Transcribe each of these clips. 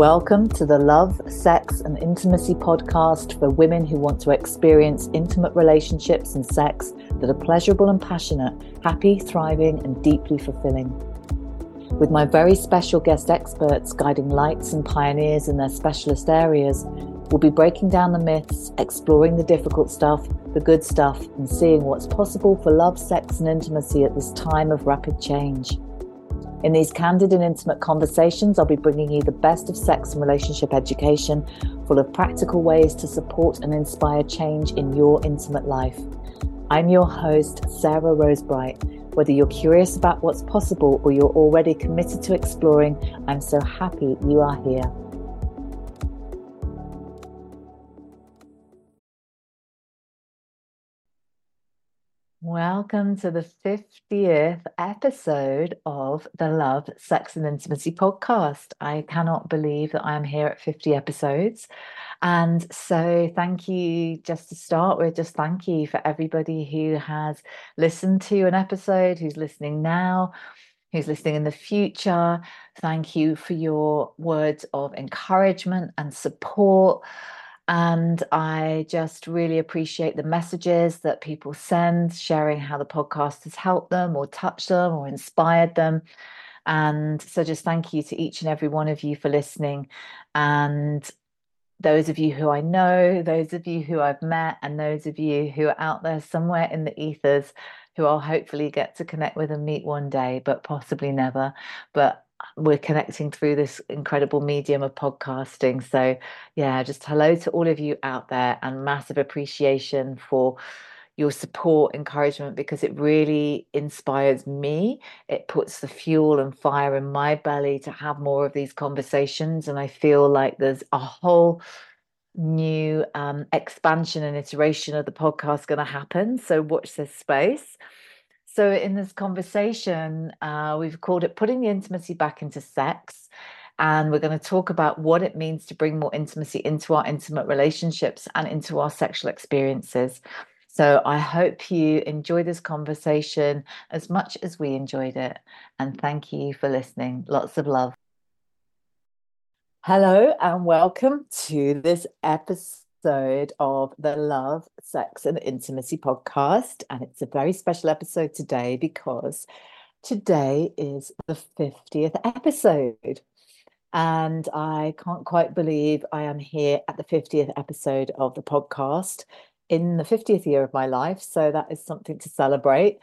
Welcome to the Love, Sex, and Intimacy podcast for women who want to experience intimate relationships and sex that are pleasurable and passionate, happy, thriving, and deeply fulfilling. With my very special guest experts guiding lights and pioneers in their specialist areas, we'll be breaking down the myths, exploring the difficult stuff, the good stuff, and seeing what's possible for love, sex, and intimacy at this time of rapid change. In these candid and intimate conversations, I'll be bringing you the best of sex and relationship education, full of practical ways to support and inspire change in your intimate life. I'm your host, Sarah Rose Bright. Whether you're curious about what's possible or you're already committed to exploring, I'm so happy you are here. Welcome to the 50th episode of the Love, Sex and Intimacy podcast. I cannot believe that I'm here at 50 episodes. And so, thank you. Just to start with, just thank you for everybody who has listened to an episode, who's listening now, who's listening in the future. Thank you for your words of encouragement and support. And I just really appreciate the messages that people send, sharing how the podcast has helped them or touched them or inspired them. And so, just thank you to each and every one of you for listening. And those of you who I know, those of you who I've met, and those of you who are out there somewhere in the ethers who I'll hopefully get to connect with and meet one day, but possibly never. But we're connecting through this incredible medium of podcasting. So, yeah, just hello to all of you out there and massive appreciation for your support, encouragement, because it really inspires me. It puts the fuel and fire in my belly to have more of these conversations. And I feel like there's a whole new um, expansion and iteration of the podcast going to happen. So, watch this space. So, in this conversation, uh, we've called it Putting the Intimacy Back into Sex. And we're going to talk about what it means to bring more intimacy into our intimate relationships and into our sexual experiences. So, I hope you enjoy this conversation as much as we enjoyed it. And thank you for listening. Lots of love. Hello, and welcome to this episode episode of the Love, Sex, and Intimacy podcast. And it's a very special episode today because today is the 50th episode. And I can't quite believe I am here at the 50th episode of the podcast in the 50th year of my life. So that is something to celebrate.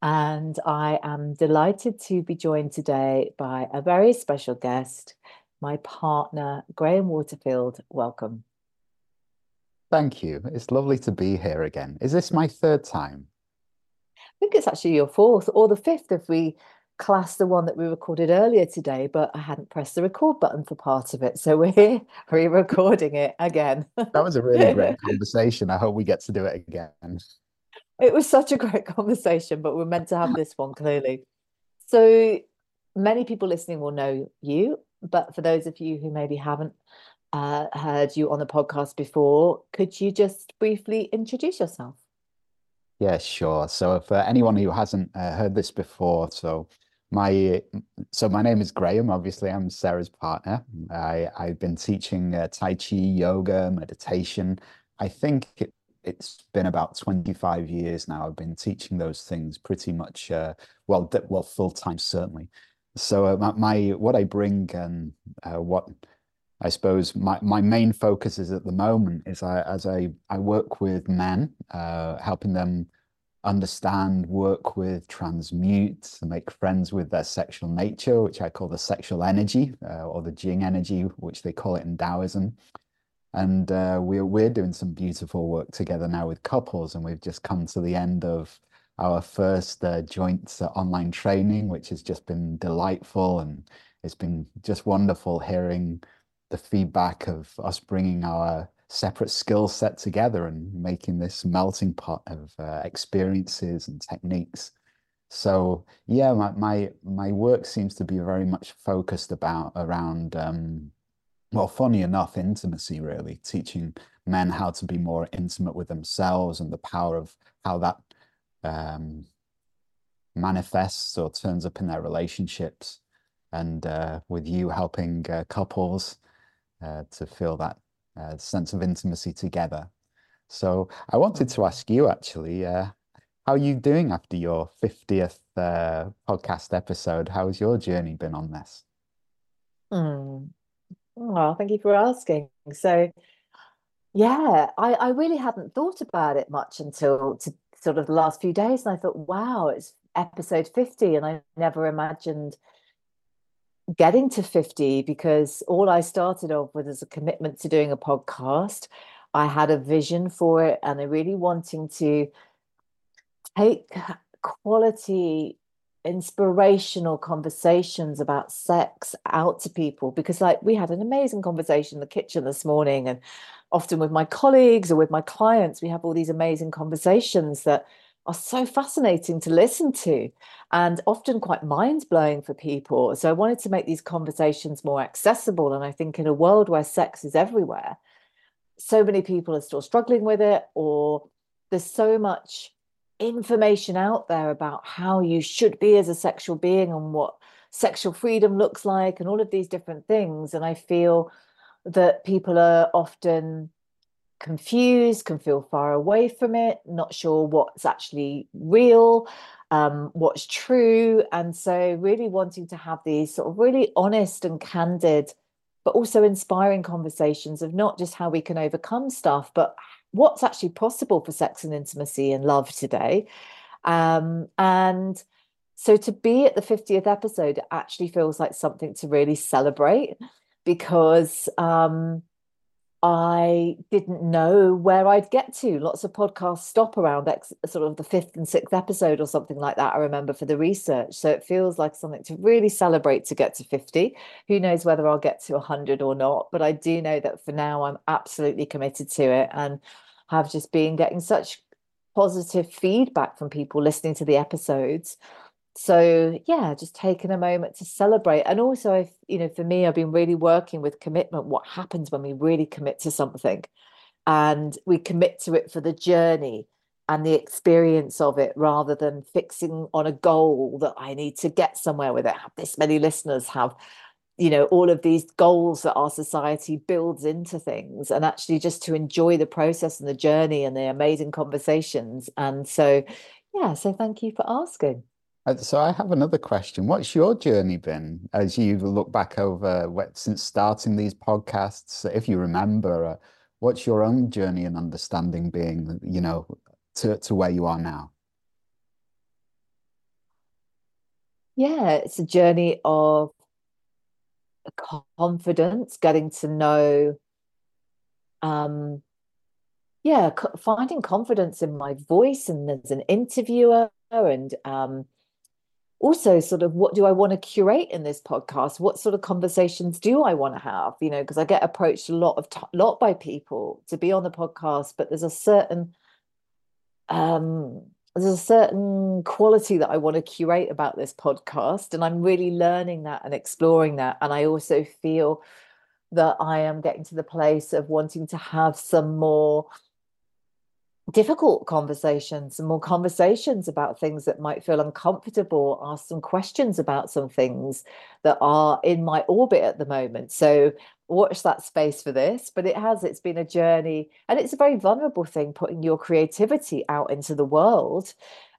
And I am delighted to be joined today by a very special guest, my partner, Graeme Waterfield. Welcome. Thank you. It's lovely to be here again. Is this my third time? I think it's actually your fourth or the fifth if we class the one that we recorded earlier today, but I hadn't pressed the record button for part of it. So we're here re-recording it again. that was a really great conversation. I hope we get to do it again. It was such a great conversation, but we're meant to have this one clearly. So many people listening will know you, but for those of you who maybe haven't uh, heard you on the podcast before. Could you just briefly introduce yourself? Yeah, sure. So for anyone who hasn't uh, heard this before, so my so my name is Graeme. Obviously, I'm Sarah's partner. I I've been teaching uh, Tai Chi, yoga, meditation. I think it, it's been about 25 years now. I've been teaching those things pretty much uh, well, well, full time certainly. So uh, my, my, what I bring and uh, what I suppose my, my main focus is at the moment is I, as I, I work with men, uh, helping them understand, work with, transmute, make friends with their sexual nature, which I call the sexual energy uh, or the Jing energy, which they call it in Taoism. And uh, we're, we're doing some beautiful work together now with couples, and we've just come to the end of our first uh, joint uh, online training, which has just been delightful. And it's been just wonderful hearing the feedback of us bringing our separate skill set together and making this melting pot of uh, experiences and techniques. So yeah, my, my my work seems to be very much focused about around um, well, funny enough, intimacy really, teaching men how to be more intimate with themselves and the power of how that um, manifests or turns up in their relationships. And uh, with you helping uh, couples uh, to feel that uh, sense of intimacy together. So I wanted to ask you actually, uh, how are you doing after your 50th uh, podcast episode? How has your journey been on this? Mm. Well, thank you for asking. So, yeah, I, I really hadn't thought about it much until to sort of the last few days. And I thought, wow, it's episode 50. And I never imagined getting to 50 because all I started off with is a commitment to doing a podcast. I had a vision for it and I really wanting to take quality inspirational conversations about sex out to people because like we had an amazing conversation in the kitchen this morning and often with my colleagues or with my clients we have all these amazing conversations that are so fascinating to listen to and often quite mind-blowing for people. So i wanted to make these conversations more accessible and i think in a world where sex is everywhere so many people are still struggling with it or there's so much information out there about how you should be as a sexual being and what sexual freedom looks like and all of these different things. And i feel that people are often confused can feel far away from it not sure what's actually real um, what's true and so really wanting to have these sort of really honest and candid but also inspiring conversations of not just how we can overcome stuff but what's actually possible for sex and intimacy and love today. Um, and so to be at the 50th episode it actually feels like something to really celebrate because um, I didn't know where I'd get to. Lots of podcasts stop around ex- sort of the fifth and sixth episode or something like that. I remember for the research. So it feels like something to really celebrate to get to 50. Who knows whether I'll get to 100 or not. But I do know that for now, I'm absolutely committed to it and have just been getting such positive feedback from people listening to the episodes so yeah just taking a moment to celebrate. And also i you know for me i've been really working with commitment what happens when we really commit to something and we commit to it for the journey and the experience of it rather than fixing on a goal that i need to get somewhere with it. Have this many listeners have you know all of these goals that our society builds into things and actually just to enjoy the process and the journey and the amazing conversations. And so yeah so thank you for asking so I have another question. What's your journey been as you look back over what, since starting these podcasts? If you remember, uh, what's your own journey and understanding being, you know, to, to where you are now? Yeah, it's a journey of confidence, getting to know, um, yeah, finding confidence in my voice and as an interviewer and um, also sort of what do I want to curate in this podcast? What sort of conversations do I want to have? You know, because I get approached a lot of t- lot by people to be on the podcast, but there's a certain um there's a certain quality that I want to curate about this podcast, and I'm really learning that and exploring that. And I also feel that I am getting to the place of wanting to have some more difficult conversations and more conversations about things that might feel uncomfortable ask some questions about some things that are in my orbit at the moment. So watch that space for this but it has it's been a journey and it's a very vulnerable thing putting your creativity out into the world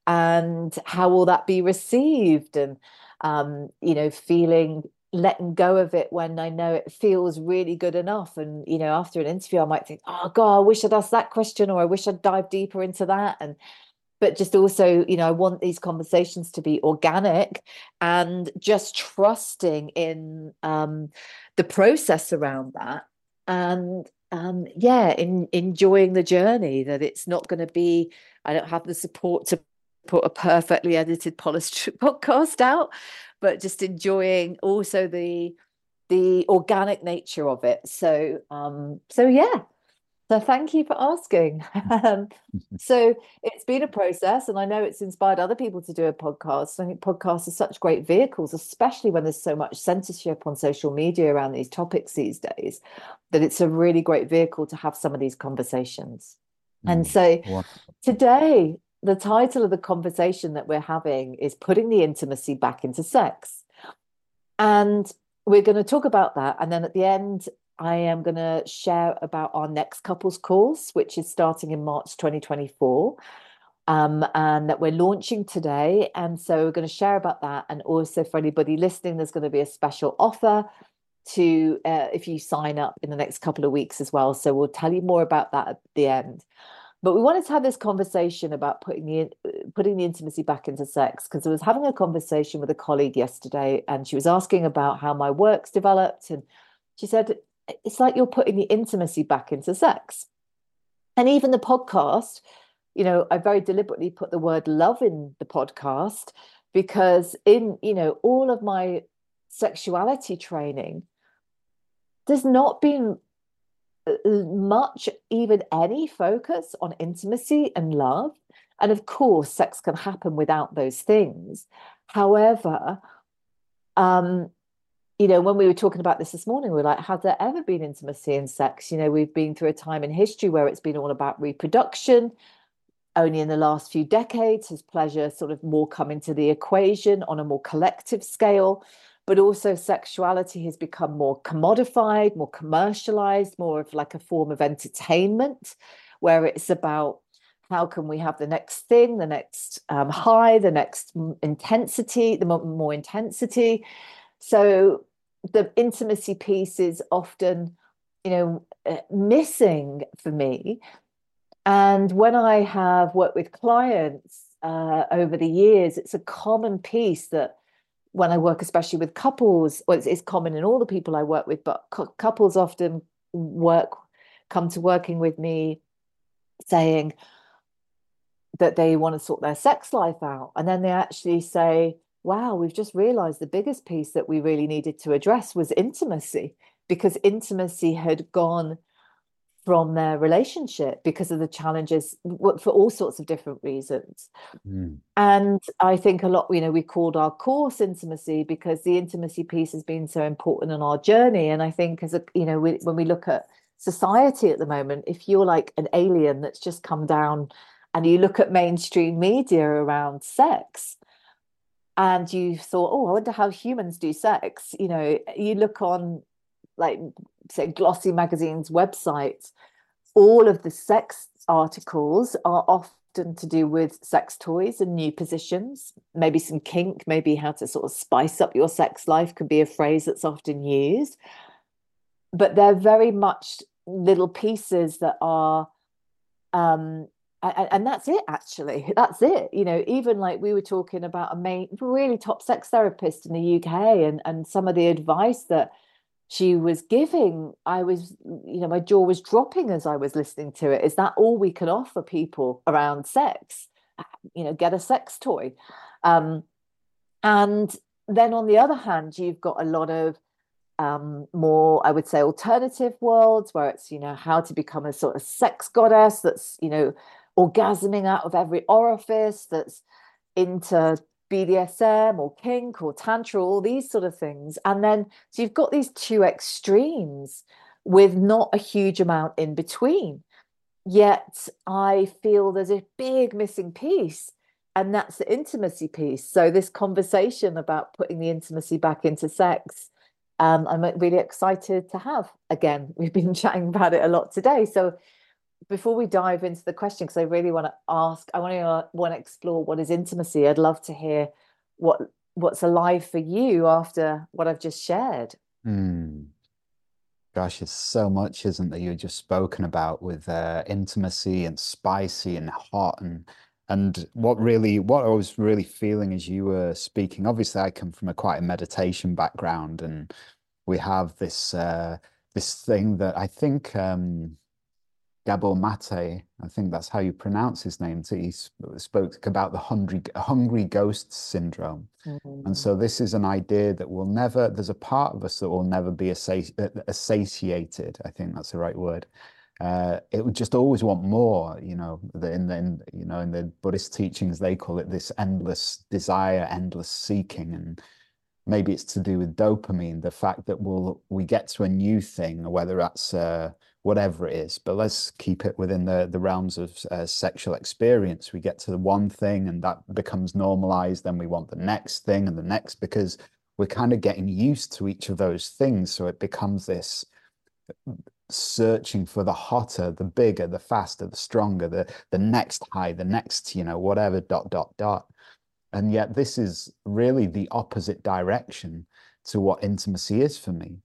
and how will that be received and um, you know feeling letting go of it when I know it feels really good enough. And, you know, after an interview, I might think, oh, God, I wish I'd asked that question or I wish I'd dive deeper into that. And, but just also, you know, I want these conversations to be organic and just trusting in um, the process around that. And, um, yeah, in enjoying the journey, that it's not going to be, I don't have the support to put a perfectly edited polished podcast out but just enjoying also the the organic nature of it. So um so yeah. So thank you for asking. Um, so it's been a process and i know it's inspired other people to do a podcast. I think podcasts are such great vehicles especially when there's so much censorship on social media around these topics these days that it's a really great vehicle to have some of these conversations. Mm. and so today the title of the conversation that we're having is putting the intimacy back into sex. And we're going to talk about that. And then at the end, I am going to share about our next couples course, which is starting in March 2024. Um, and that we're launching today. And so we're going to share about that. And also for anybody listening, there's going to be a special offer to uh, if you sign up in the next couple of weeks as well. So we'll tell you more about that at the end. But we wanted to have this conversation about putting the putting the intimacy back into sex because I was having a conversation with a colleague yesterday, and she was asking about how my work's developed, and she said it's like you're putting the intimacy back into sex, and even the podcast. You know, I very deliberately put the word love in the podcast because in you know all of my sexuality training there's not been uh, much, even any focus on intimacy and love. And of course, sex can happen without those things. However, um, you know, when we were talking about this this morning, we are like, has there ever been intimacy in sex? You know, we've been through a time in history where it's been all about reproduction. Only in the last few decades has pleasure sort of more come into the equation on a more collective scale but also sexuality has become more commodified, more commercialized, more of like a form of entertainment, where it's about how can we have the next thing, the next um, high, the next intensity, the more, more intensity. So the intimacy piece is often, you know, uh, missing for me. And when I have worked with clients uh, over the years, it's a common piece that when I work, especially with couples, well, it's, it's common in all the people I work with, but cu- couples often work, come to working with me saying that they want to sort their sex life out. And then they actually say, wow, we've just realized the biggest piece that we really needed to address was intimacy because intimacy had gone from their relationship because of the challenges for all sorts of different reasons. Mm. And I think a lot, you know, we called our course intimacy because the intimacy piece has been so important in our journey. And I think as a, you know, we, when we look at society at the moment, if you're like an alien that's just come down and you look at mainstream media around sex, and you thought, oh, I wonder how humans do sex. You know, you look on like say glossy magazines websites all of the sex articles are often to do with sex toys and new positions. Maybe some kink maybe how to sort of spice up your sex life could be a phrase that's often used. But they're very much little pieces that are um and, and that's it actually. That's it. You know even like we were talking about a main really top sex therapist in the uk and and some of the advice that she was giving, I was, you know, my jaw was dropping as I was listening to it. Is that all we can offer people around sex? You know, get a sex toy. Um, and then on the other hand, you've got a lot of um, more, I would say, alternative worlds where it's, you know, how to become a sort of sex goddess that's, you know, orgasming out of every orifice, that's into BDSM or kink or tantra, all these sort of things. And then so you've got these two extremes with not a huge amount in between. Yet I feel there's a big missing piece, and that's the intimacy piece. So this conversation about putting the intimacy back into sex, um, I'm really excited to have again. We've been chatting about it a lot today. So before we dive into the question, because I really want to ask, I want to uh, want to explore what is intimacy. I'd love to hear what what's alive for you after what I've just shared. Mm. Gosh, it's so much, isn't there? You've just spoken about with uh, intimacy and spicy and hot and and what really what I was really feeling as you were speaking. Obviously, I come from a quite a meditation background, and we have this uh, this thing that I think um, Gabor Mate, I think that's how you pronounce his name. He spoke about the hungry, hungry ghost syndrome. Mm-hmm. And so this is an idea that will never, there's a part of us that will never be satiated. I think that's the right word. Uh, it would just always want more, you know, in the, in, you know, in the Buddhist teachings, they call it this endless desire, endless seeking. And maybe it's to do with dopamine, the fact that we'll, we get to a new thing, whether that's, uh, whatever it is. But let's keep it within the, the realms of uh, sexual experience. We get to the one thing and that becomes normalized. Then we want the next thing and the next because we're kind of getting used to each of those things. So it becomes this searching for the hotter, the bigger, the faster, the stronger, the the next high, the next, you know, whatever, dot, dot, dot. And yet this is really the opposite direction to what intimacy is for me.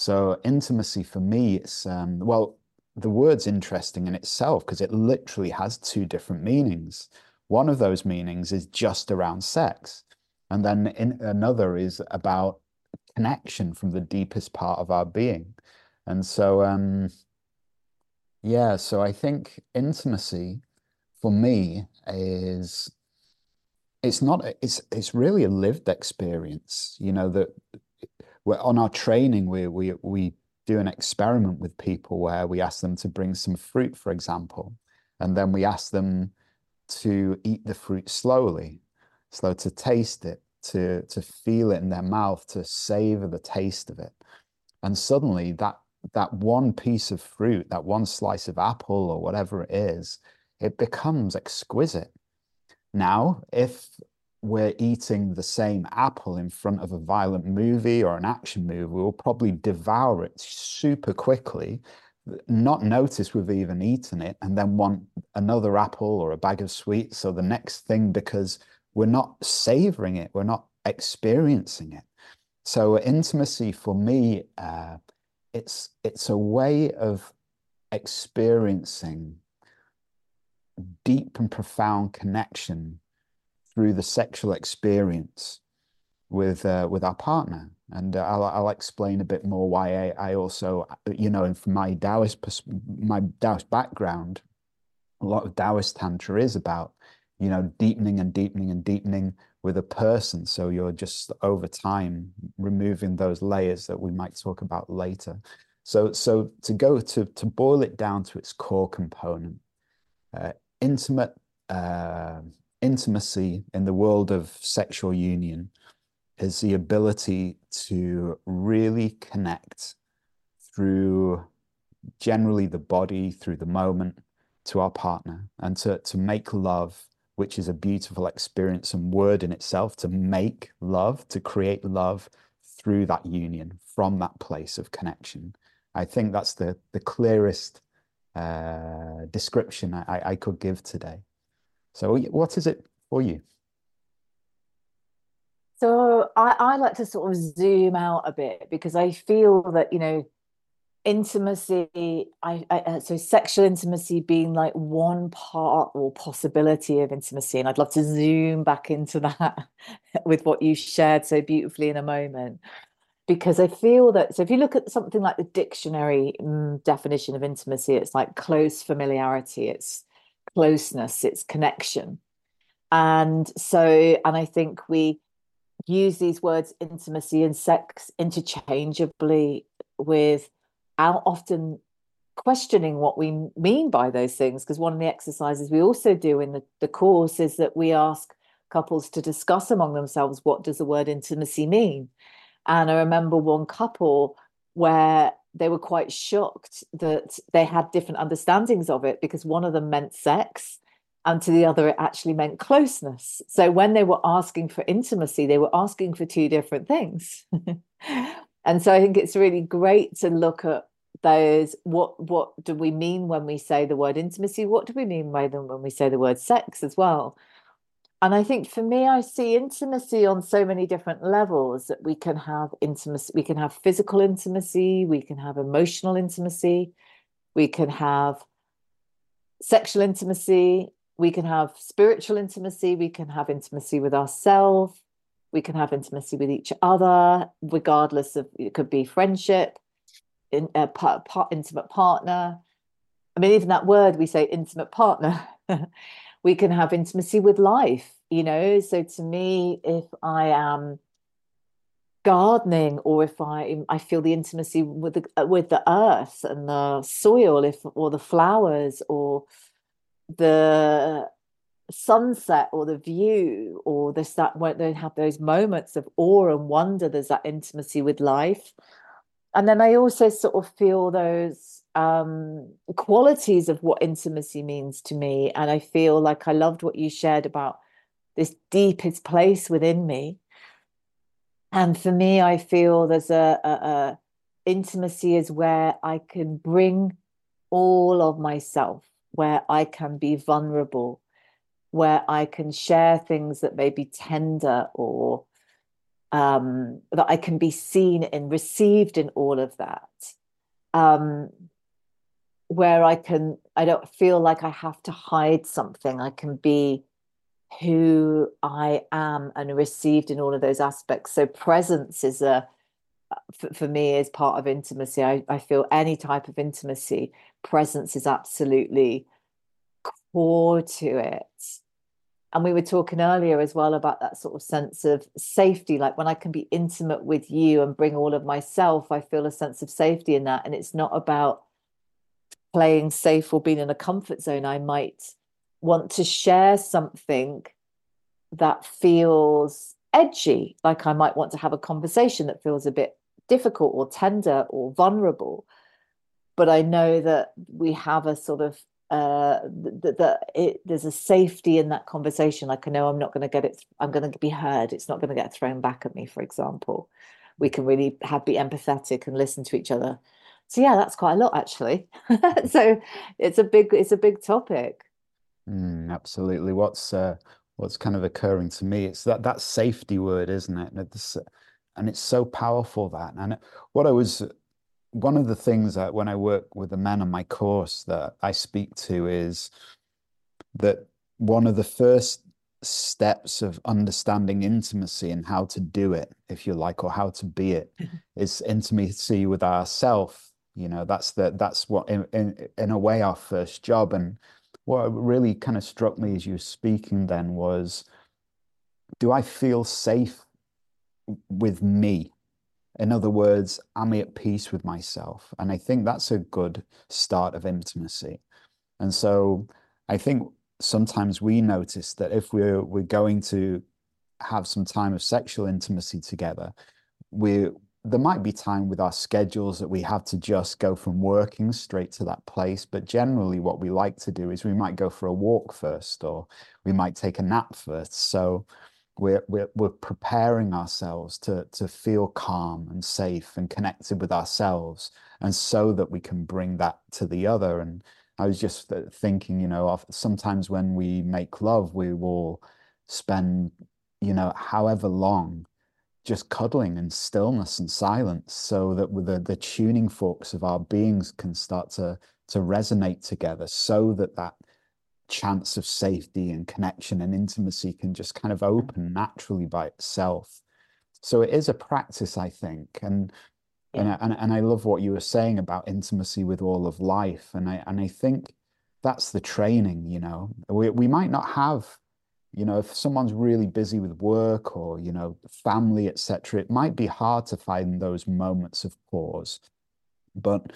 So intimacy for me, it's um, well, the word's interesting in itself because it literally has two different meanings. One of those meanings is just around sex, and then in, another is about connection from the deepest part of our being. And so, um, yeah, so I think intimacy for me is it's not it's it's really a lived experience you know that on our training we we we do an experiment with people where we ask them to bring some fruit for example and then we ask them to eat the fruit slowly slow to taste it to to feel it in their mouth to savor the taste of it. And suddenly that that one piece of fruit that one slice of apple or whatever it is it becomes exquisite. Now, if we're eating the same apple in front of a violent movie or an action movie, we'll probably devour it super quickly, not notice we've even eaten it, and then want another apple or a bag of sweets or the next thing because we're not savoring it, we're not experiencing it. So intimacy for me, uh, it's it's a way of experiencing deep and profound connection through the sexual experience with uh, with our partner. And uh, I'll, I'll explain a bit more why I, I also, you know, from my Taoist my Taoist background, a lot of Taoist tantra is about, you know, deepening and deepening and deepening with a person. So you're just over time removing those layers that we might talk about later. So so to go to to boil it down to its core component, uh, intimate uh, intimacy in the world of sexual union is the ability to really connect through generally the body, through the moment to our partner, and to, to make love, which is a beautiful experience and word in itself, to make love, to create love through that union from that place of connection. I think that's the, the clearest uh, description I, I could give today. So, what is it for you? So, I, I like to sort of zoom out a bit because I feel that, you know, intimacy I, I, uh, so sexual intimacy being like one part or possibility of intimacy and i'd love to zoom back into that with what you shared so beautifully in a moment because I feel that so if you look at something like the dictionary mm, definition of intimacy, it's like close familiarity, it's closeness, it's connection. And so, and I think we use these words intimacy and sex interchangeably with our often questioning what we mean by those things. Because one of the exercises we also do in the, the course is that we ask couples to discuss among themselves what does the word intimacy mean and I remember one couple where they were quite shocked that they had different understandings of it because one of them meant sex and to the other it actually meant closeness. So when they were asking for intimacy they were asking for two different things. And so i think it's really great to look at those what what do we mean when we say the word intimacy? What do we mean by them when we say the word sex as well and I think for me, I see intimacy on so many different levels that we can have intimacy, we can have physical intimacy, we can have emotional intimacy, we can have sexual intimacy, we can have spiritual intimacy, we can have intimacy with ourselves, we can have intimacy with each other, regardless of it could be friendship, in uh, a part, part, intimate partner. I mean, even that word we say intimate partner. we can have intimacy with life you know? So to me if i am gardening or if i i feel the intimacy with the uh, with the earth and the soil if or the flowers or the sunset or the view or this that when they have those moments of awe and wonder there's that intimacy with life. And then i also sort of feel those um, qualities of what intimacy means to me. And I feel like I loved what you shared about this deepest place within me. And for me, I feel there's a, a, a intimacy is where I can bring all of myself, where I can be vulnerable, where I can share things that may be tender or um, that I can be seen and received in all of that. Um, where I can, I don't feel like I have to hide something. I can be who I am and received in all of those aspects. So presence is a, uh, for, for me, is part of intimacy. I, I feel any type of intimacy, presence is absolutely core to it and we were talking earlier as well about that sort of sense of safety like when i can be intimate with you and bring all of myself i feel a sense of safety in that and it's not about playing safe or being in a comfort zone i might want to share something that feels edgy like i might want to have a conversation that feels a bit difficult or tender or vulnerable but i know that we have a sort of uh, that, it, there's a safety in that conversation. Like I know I'm not going to get it. I'm going to be heard. It's not going to get thrown back at me. For example, we can really have be empathetic and listen to each other. So yeah, that's quite a lot actually. so it's a big it's a big topic. Mm, absolutely. What's uh, what's kind of occurring to me? It's that that safety word, isn't it? And it's, and it's so powerful that. And what I was one of the things that when I work with the men on my course that I speak to is that one of the first steps of understanding intimacy and how to do it, if you like, or how to be it, is intimacy with ourself. You know, that's the that's what in, in in a way our first job. And what really kind of struck me as you were speaking then was, do I feel safe with me? In other words, am I at peace with myself? And I think that's a good start of intimacy. And so I think sometimes we notice that if we're we're going to have some time of sexual intimacy together, we there might be time with our schedules that we have to just go from working straight to that place. But generally, what we like to do is we might go for a walk first, or we might take a nap first. So we're, we're, we're preparing ourselves to, to feel calm and safe and connected with ourselves and so that we can bring that to the other and i was just uh, thinking you know sometimes when we make love we will spend you know however long just cuddling and stillness and silence so that the, the tuning forks of our beings can start to to resonate together so that that chance of safety and connection and intimacy can just kind of mm. open naturally by itself. So it is a practice, I think, and yeah. and, I, and and I love what you were saying about intimacy with all of life, and I and I think that's the training. You know, we we might not have, you know, if someone's really busy with work or you know family, etc., it might be hard to find those moments of pause, but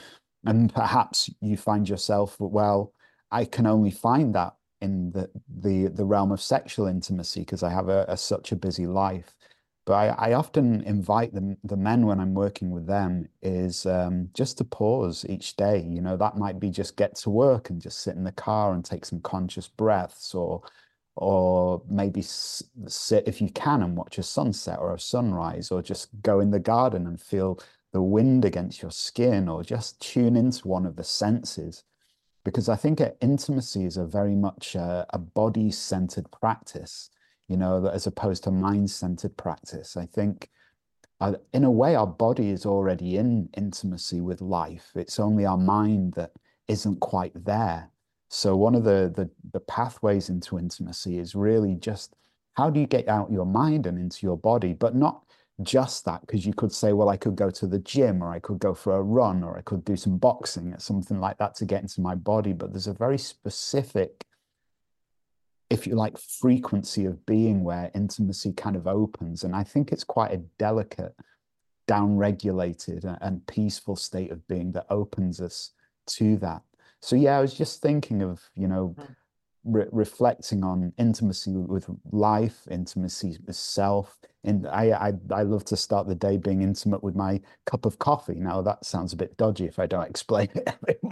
and perhaps you find yourself well I can only find that in the the the realm of sexual intimacy because I have a, a, such a busy life. But I, I often invite the the men when I'm working with them is um, just to pause each day. You know, that might be just get to work and just sit in the car and take some conscious breaths, or or maybe sit if you can and watch a sunset or a sunrise, or just go in the garden and feel the wind against your skin, or just tune into one of the senses because I think intimacy is a very much a, a body centered practice, you know, as opposed to mind centered practice. I think, uh, in a way, our body is already in intimacy with life. It's only our mind that isn't quite there. So one of the, the the pathways into intimacy is really just how do you get out your mind and into your body, but not just that because you could say well i could go to the gym or i could go for a run or i could do some boxing or something like that to get into my body. But there's a very specific if you like frequency of being where intimacy kind of opens. And i think it's quite a delicate down-regulated and peaceful state of being that opens us to that so yeah i was just thinking of you know mm re reflecting on intimacy with life, intimacy with self. And I, I, I love to start the day being intimate with my cup of coffee. Now that sounds a bit dodgy if I don't explain it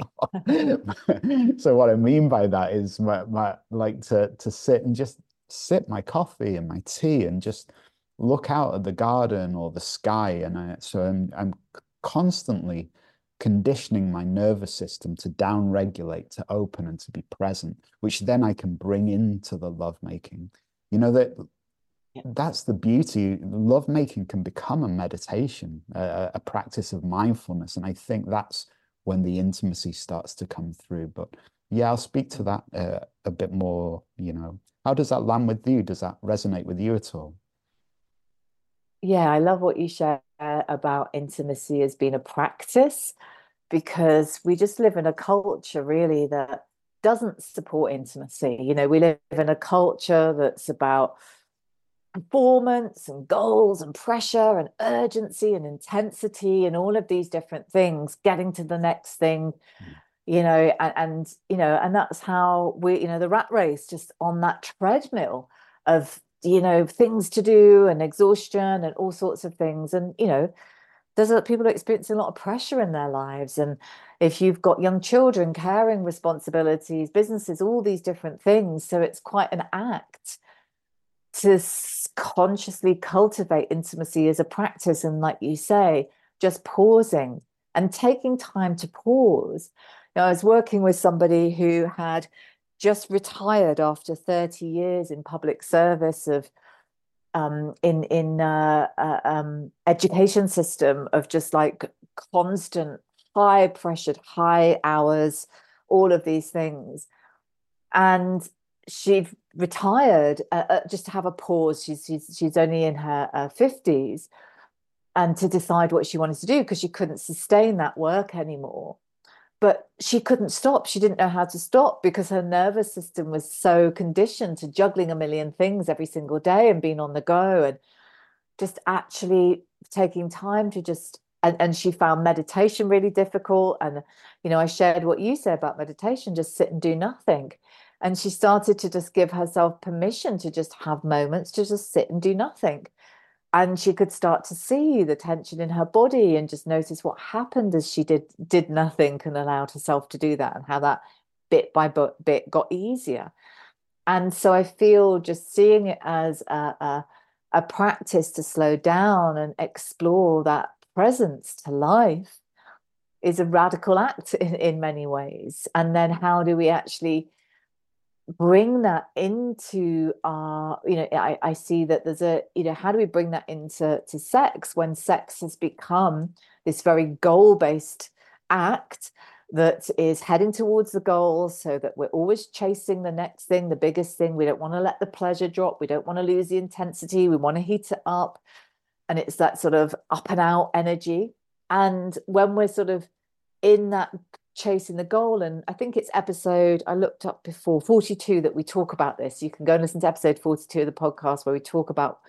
so what I mean by that is my, my like to to sit and just sip my coffee and my tea and just look out at the garden or the sky. And I, so I'm, I'm constantly conditioning my nervous system to downregulate, to open, and to be present, which then I can bring into the lovemaking. You know that that's the beauty. Lovemaking can become a meditation, a, a practice of mindfulness, and I think that's when the intimacy starts to come through. But yeah, I'll speak to that uh, a bit more. You know, how does that land with you? Does that resonate with you at all? Yeah, I love what you share about intimacy as being a practice because we just live in a culture really that doesn't support intimacy. You know, we live in a culture that's about performance and goals and pressure and urgency and intensity and all of these different things, getting to the next thing, mm. you know, and, and, you know, and that's how we, you know, the rat race just on that treadmill of you know things to do and exhaustion and all sorts of things. And you know there's a, people are experiencing a lot of pressure in their lives. And if you've got young children caring responsibilities businesses all these different things. So it's quite an act to consciously cultivate intimacy as a practice. And like you say just pausing and taking time to pause. You know, i was working with somebody who had just retired after 30 years in public service of um, in in uh, uh, um, education system of just like constant high pressured high hours all of these things. And she retired uh, uh, just to have a pause. She's she's, she's only in her 50s uh, and to decide what she wanted to do because she couldn't sustain that work anymore but she couldn't stop. She didn't know how to stop because her nervous system was so conditioned to juggling a million things every single day and being on the go and just actually taking time to just and, and she found meditation really difficult. And you know i shared what you said about meditation just sit and do nothing. And she started to just give herself permission to just have moments to just sit and do nothing and she could start to see the tension in her body and just notice what happened as she did did nothing and allowed herself to do that and how that bit by bit got easier. And so i feel just seeing it as a, a, a practice to slow down and explore that presence to life is a radical act in, in many ways. And then how do we actually bring that into our you know I, I see that there's a you know how do we bring that into to sex when sex has become this very goal-based act that is heading towards the goal so that we're always chasing the next thing the biggest thing. We don't want to let the pleasure drop. We don't want to lose the intensity. We want to heat it up. And it's that sort of up and out energy. And when we're sort of in that chasing the goal and i think it's episode i looked up before 42 that we talk about this. You can go and listen to episode 42 of the podcast where we talk about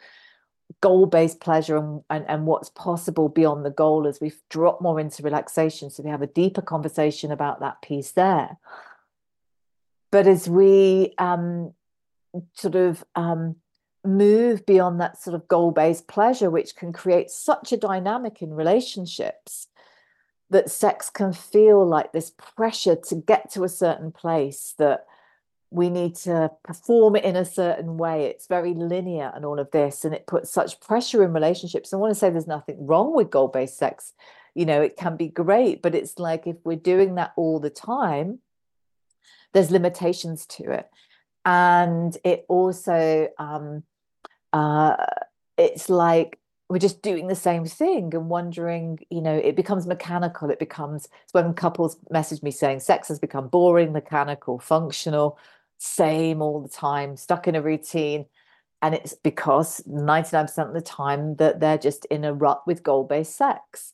goal-based pleasure and, and, and what's possible beyond the goal as we drop more into relaxation. So we have a deeper conversation about that piece there. But as we um, sort of um, move beyond that sort of goal-based pleasure which can create such a dynamic in relationships that sex can feel like this pressure to get to a certain place that we need to perform it in a certain way. It's very linear and all of this and it puts such pressure in relationships. I want to say there's nothing wrong with goal-based sex. You know it can be great but it's like if we're doing that all the time there's limitations to it. And it also um uh it's like we're just doing the same thing and wondering, you know, it becomes mechanical. It becomes, it's when couples message me saying sex has become boring, mechanical, functional, same all the time, stuck in a routine. And it's because 99% of the time that they're just in a rut with goal based sex.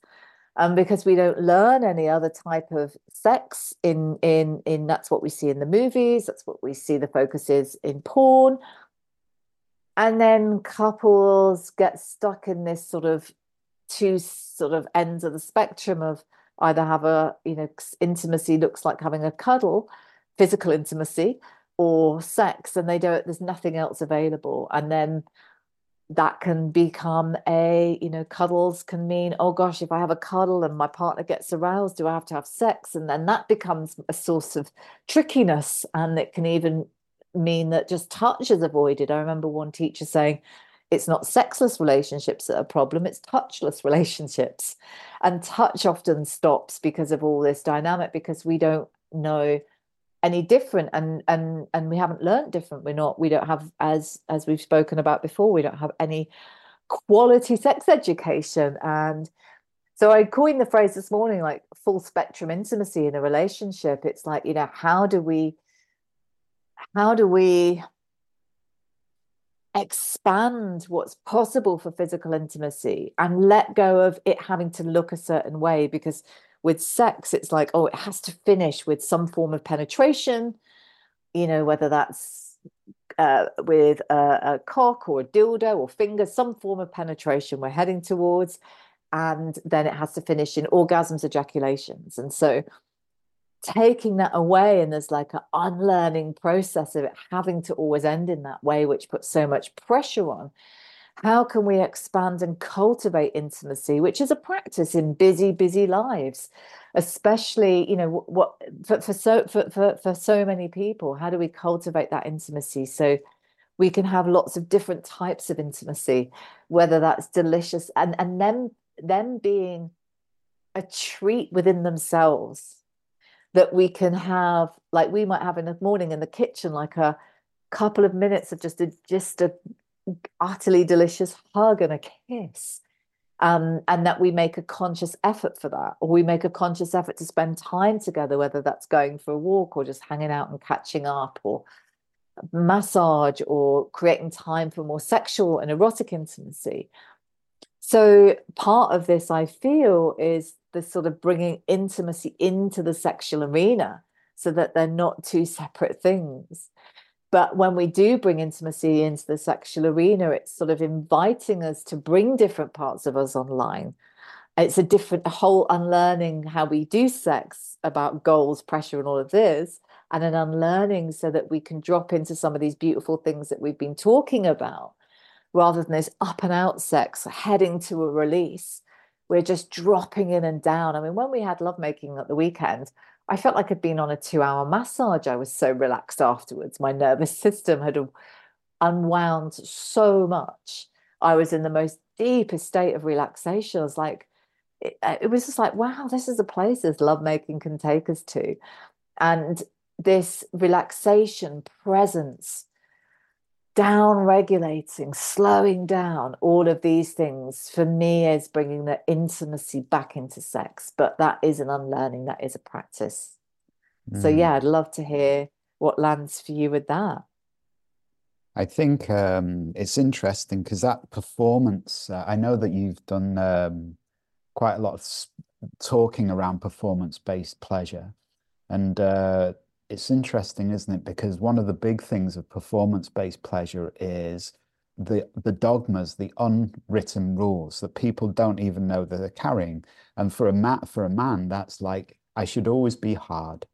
And because we don't learn any other type of sex in in in that's what we see in the movies that's what we see the focus is in porn and then couples get stuck in this sort of two sort of ends of the spectrum of either have a you know intimacy looks like having a cuddle physical intimacy or sex and they don't there's nothing else available. And then that can become a you know cuddles can mean oh gosh if i have a cuddle and my partner gets aroused do i have to have sex? And then that becomes a source of trickiness and it can even mean that just touch is avoided. I remember one teacher saying, it's not sexless relationships that are a problem, it's touchless relationships. And touch often stops because of all this dynamic, because we don't know any different and and and we haven't learned different we're not we don't have as as we've spoken about before we don't have any quality sex education and so i coined the phrase this morning like full spectrum intimacy in a relationship it's like you know how do we how do we expand what's possible for physical intimacy and let go of it having to look a certain way? Because with sex it's like oh it has to finish with some form of penetration you know whether that's uh, with a, a, cock or a dildo or finger some form of penetration we're heading towards and then it has to finish in orgasms ejaculations. And so taking that away and there's like an unlearning process of it having to always end in that way which puts so much pressure on. How can we expand and cultivate intimacy which is a practice in busy busy lives especially you know what for, for so for, for for so many people how do we cultivate that intimacy so we can have lots of different types of intimacy whether that's delicious and and them them being a treat within themselves that we can have like we might have in the morning in the kitchen like a couple of minutes of just a just a utterly delicious hug and a kiss. Um, and that we make a conscious effort for that or we make a conscious effort to spend time together whether that's going for a walk or just hanging out and catching up or massage or creating time for more sexual and erotic intimacy. So part of this i feel is this sort of bringing intimacy into the sexual arena so that they're not two separate things. But when we do bring intimacy into the sexual arena, it's sort of inviting us to bring different parts of us online. It's a different a whole unlearning how we do sex about goals, pressure, and all of this, and an unlearning so that we can drop into some of these beautiful things that we've been talking about rather than this up and out sex heading to a release we're just dropping in and down. I mean, when we had lovemaking at the weekend, I felt like I'd been on a two hour massage. I was so relaxed afterwards. My nervous system had unwound so much. I was in the most deepest state of relaxation. I was like, it, uh, it was just like, wow, this is a place as lovemaking can take us to. And this relaxation, presence, down regulating, slowing down, all of these things for me is bringing the intimacy back into sex. But that is an unlearning, that is a practice. Mm. So, yeah, I'd love to hear what lands for you with that. I think um, it's interesting because that performance, uh, I know that you've done um, quite a lot of talking around performance based pleasure. And uh, it's interesting, isn't it? Because one of the big things of performance-based pleasure is the the dogmas, the unwritten rules that people don't even know that they're carrying. And for a man, for a man, that's like I should always be hard.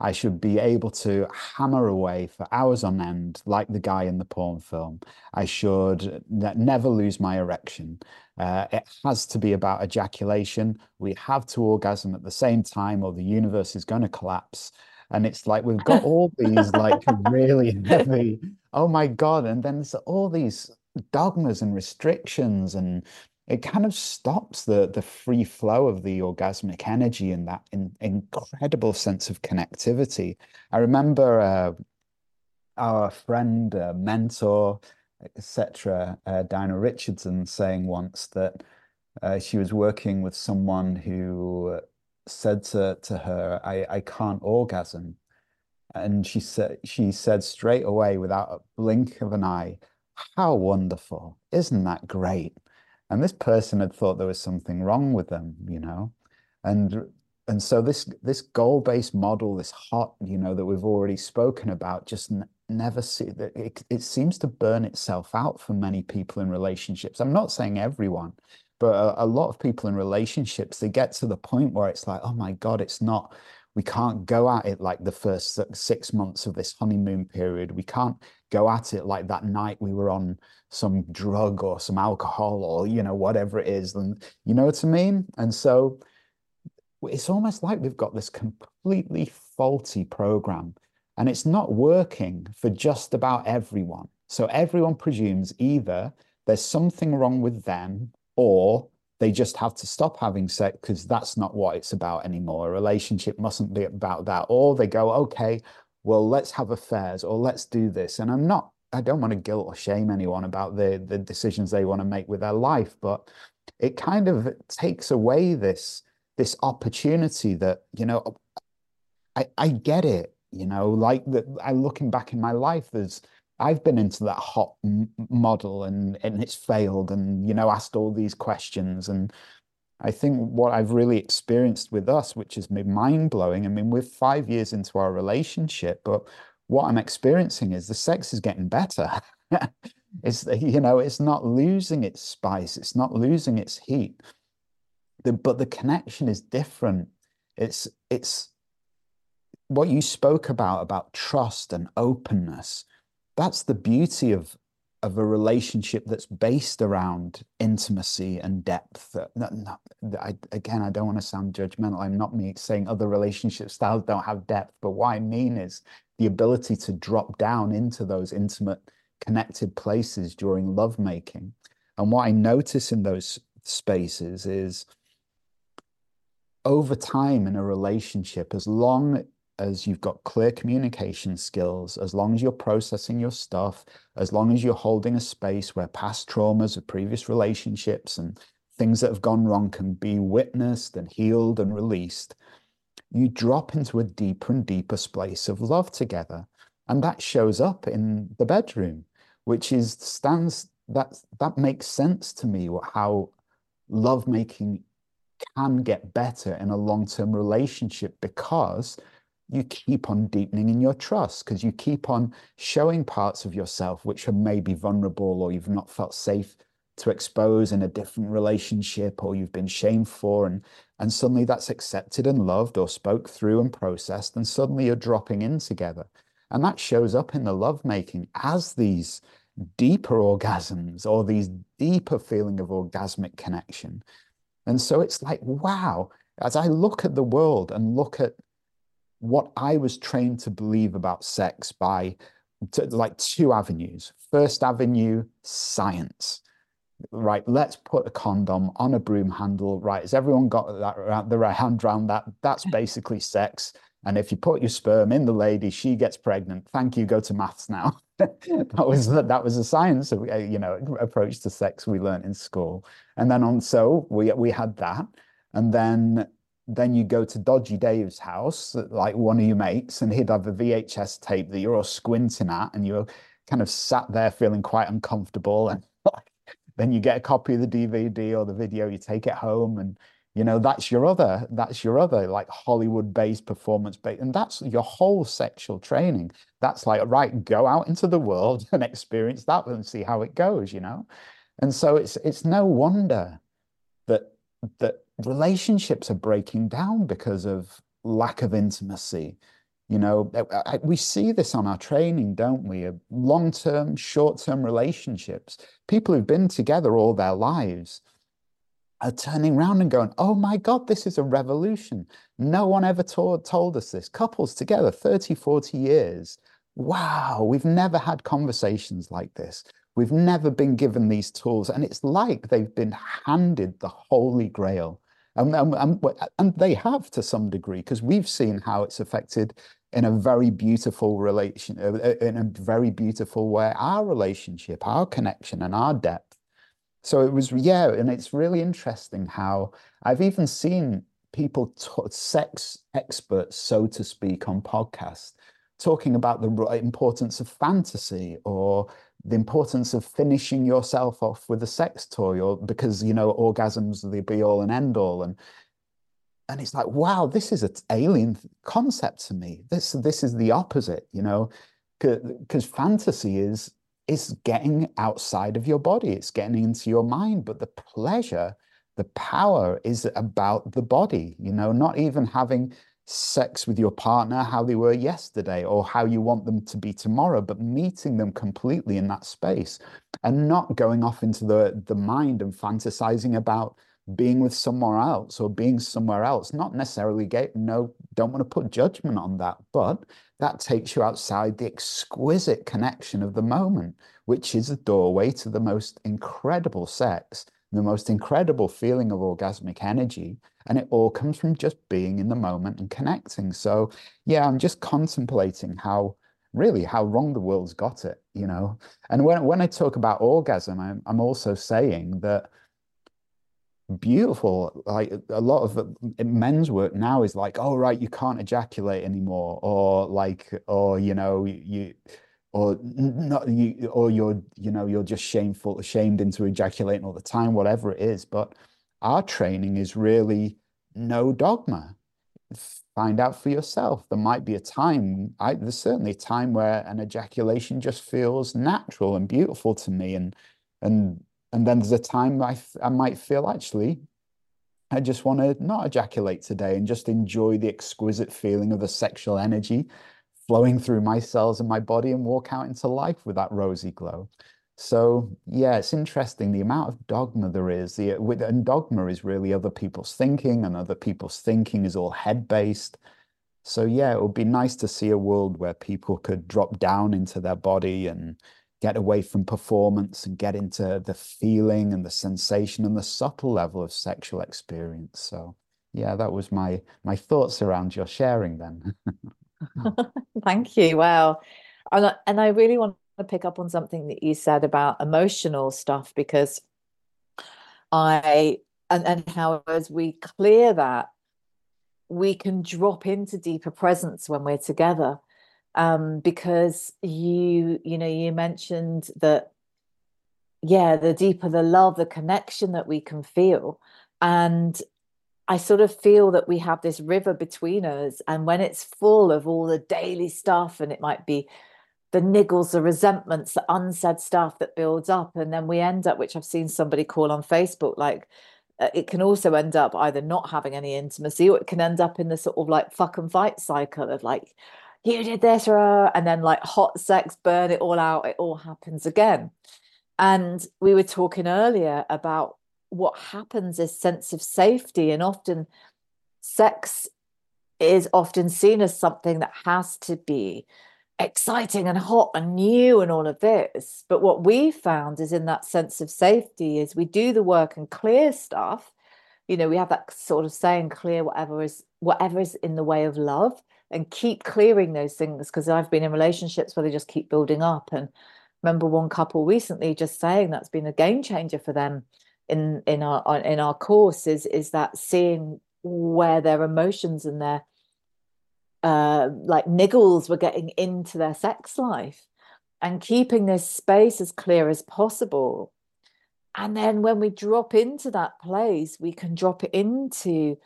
I should be able to hammer away for hours on end, like the guy in the porn film. I should never lose my erection. Uh, it has to be about ejaculation. We have to orgasm at the same time, or the universe is going to collapse and it's like we've got all these like really heavy oh my god and then there's all these dogmas and restrictions and it kind of stops the the free flow of the orgasmic energy and that in, incredible sense of connectivity. I remember uh, our friend uh, mentor etc uh, Diana Richardson saying once that uh, she was working with someone who said to, to her, I, I can't orgasm. And she said she said straight away without a blink of an eye, How wonderful. Isn't that great? And this person had thought there was something wrong with them, you know. And and so this this goal-based model, this hot, you know, that we've already spoken about, just never see that it, it seems to burn itself out for many people in relationships. I'm not saying everyone, but a, a, lot of people in relationships they get to the point where it's like oh my god it's not we can't go at it like the first six months of this honeymoon period. We can't go at it like that night we were on some drug or some alcohol or you know whatever it is. And you know what i mean? And so it's almost like we've got this completely faulty program and it's not working for just about everyone. So everyone presumes either there's something wrong with them, or they just have to stop having sex because that's not what it's about anymore. A relationship mustn't be about that. Or they go, okay, well, let's have affairs or let's do this. And I'm not, I don't want to guilt or shame anyone about the, the decisions they want to make with their life, but it kind of takes away this, this opportunity that, you know, I, I get it, you know, like that I looking back in my life, there's I've been into that hot model and and it's failed and you know asked all these questions and I think what I've really experienced with us, which has been mind blowing. I mean, we're five years into our relationship, but what I'm experiencing is the sex is getting better. it's you know it's not losing its spice, it's not losing its heat. The, but the connection is different. It's it's what you spoke about about trust and openness that's the beauty of of a relationship that's based around intimacy and depth. Uh, not, I, again, I don't want to sound judgmental. I'm not me saying other relationship styles don't have depth, but what I mean is the ability to drop down into those intimate, connected places during lovemaking. And what I notice in those spaces is over time in a relationship, as long as you've got clear communication skills, as long as you're processing your stuff, as long as you're holding a space where past traumas of previous relationships and things that have gone wrong can be witnessed and healed and released, you drop into a deeper and deeper space of love together. And that shows up in the bedroom, which is stands that that makes sense to me how lovemaking can get better in a long-term relationship because you keep on deepening in your trust because you keep on showing parts of yourself which are maybe vulnerable or you've not felt safe to expose in a different relationship or you've been shamed for and and suddenly that's accepted and loved or spoke through and processed and suddenly you're dropping in together. And that shows up in the lovemaking as these deeper orgasms or these deeper feeling of orgasmic connection. And so it's like wow as i look at the world and look at what I was trained to believe about sex by like two avenues. First avenue, science. Right, let's put a condom on a broom handle. Right, has everyone got that the right hand around that? That's basically sex. And if you put your sperm in the lady, she gets pregnant. Thank you. Go to maths now. that was that was a science uh, you know approach to sex we learned in school. And then on so we we had that, and then then you go to Dodgy Dave's house, like one of your mates, and he'd have a VHS tape that you're all squinting at, and you're kind of sat there feeling quite uncomfortable. And then you get a copy of the DVD or the video, you take it home, and you know that's your other that's your other like Hollywood-based performance based, and that's your whole sexual training. That's like right, go out into the world and experience that and see how it goes, you know. And so it's it's no wonder that relationships are breaking down because of lack of intimacy. You know, we see this on our training, don't we? Long term, short term relationships. People who've been together all their lives are turning around and going, Oh my God, this is a revolution. No one ever told, told us this. Couples together 30, 40 years. Wow, we've never had conversations like this. We've never been given these tools. And it's like they've been handed the holy grail and, and, and they have to some degree, because we've seen how it's affected in a very beautiful relation, uh, uh, in a very beautiful way, our relationship, our connection, and our depth. So it was, yeah, and it's really interesting how I've even seen people, sex experts, so to speak, on podcasts, talking about the importance of fantasy or the importance of finishing yourself off with a sex toy or because you know orgasms are the be all and end all and and it's like wow this is an alien concept to me. This this is the opposite you know? Because fantasy is is getting outside of your body. It's getting into your mind but the pleasure the power is about the body you know? Not even having sex with your partner how they were yesterday or how you want them to be tomorrow but meeting them completely in that space and not going off into the the mind and fantasizing about being with someone else or being somewhere else. Not necessarily gay no don't want to put judgment on that but that takes you outside the exquisite connection of the moment, which is a doorway to the most incredible sex, the most incredible feeling of orgasmic energy. And it all comes from just being in the moment and connecting. So, yeah, I'm just contemplating how really how wrong the world's got it, you know. And when, when I talk about orgasm, I'm, I'm also saying that beautiful like a lot of uh, men's work now is like oh right you can't ejaculate anymore or like or you know you or not you or you're you know you're just shameful ashamed into ejaculating all the time whatever it is. But our training is really no dogma. Find out for yourself. There might be a time I, there's certainly a time where an ejaculation just feels natural and beautiful to me. And and and then there's a time I, I might feel actually, I just want to not ejaculate today and just enjoy the exquisite feeling of the sexual energy flowing through my cells and my body and walk out into life with that rosy glow. So yeah, it's interesting the amount of dogma there is. The and dogma is really other people's thinking, and other people's thinking is all head based. So yeah, it would be nice to see a world where people could drop down into their body and get away from performance and get into the feeling and the sensation and the subtle level of sexual experience. So yeah, that was my my thoughts around your sharing then. Thank you. Wow. And I, and I really want to pick up on something that you said about emotional stuff because I and, and how as we clear that we can drop into deeper presence when we're together um, because you you know you mentioned that yeah the deeper the love the connection that we can feel and i sort of feel that we have this river between us and when it's full of all the daily stuff and it might be the niggles the resentments the unsaid stuff that builds up and then we end up which i've seen somebody call on facebook like uh, it can also end up either not having any intimacy or it can end up in the sort of like fuck and fight cycle of like you did this, and then like hot sex, burn it all out, it all happens again. And we were talking earlier about what happens is sense of safety, and often sex is often seen as something that has to be exciting and hot and new and all of this. But what we found is in that sense of safety is we do the work and clear stuff. You know, we have that sort of saying, clear whatever is whatever is in the way of love and keep clearing those things because I've been in relationships where they just keep building up. And remember one couple recently just saying that's been a game changer for them in in our in our course is is that seeing where their emotions and their uh, like niggles were getting into their sex life and keeping this space as clear as possible. And then when we drop into that place, we can drop it into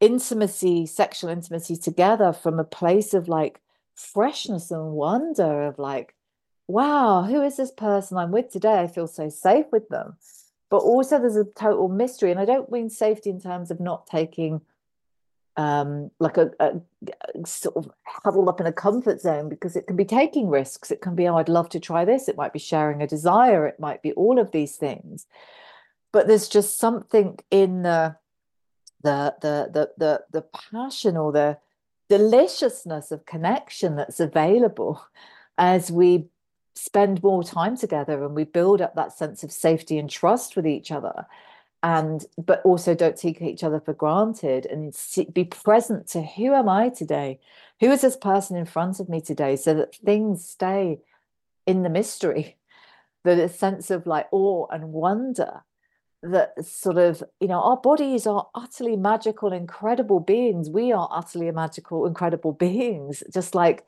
intimacy, sexual intimacy together from a place of like freshness and wonder of like, wow, who is this person I'm with today? I feel so safe with them. But also there's a total mystery. And I don't mean safety in terms of not taking um, like a, a, a, sort of huddled up in a comfort zone because it can be taking risks. It can be, oh, I'd love to try this. It might be sharing a desire. It might be all of these things. But there's just something in the the the the the, the passion or the deliciousness of connection that's available as we spend more time together and we build up that sense of safety and trust with each other. And but also don't take each other for granted and be present to who am i today? Who is this person in front of me today? So that things stay in the mystery. The sense of like awe and wonder that sort of you know our bodies are utterly magical incredible beings. We are utterly magical incredible beings. Just like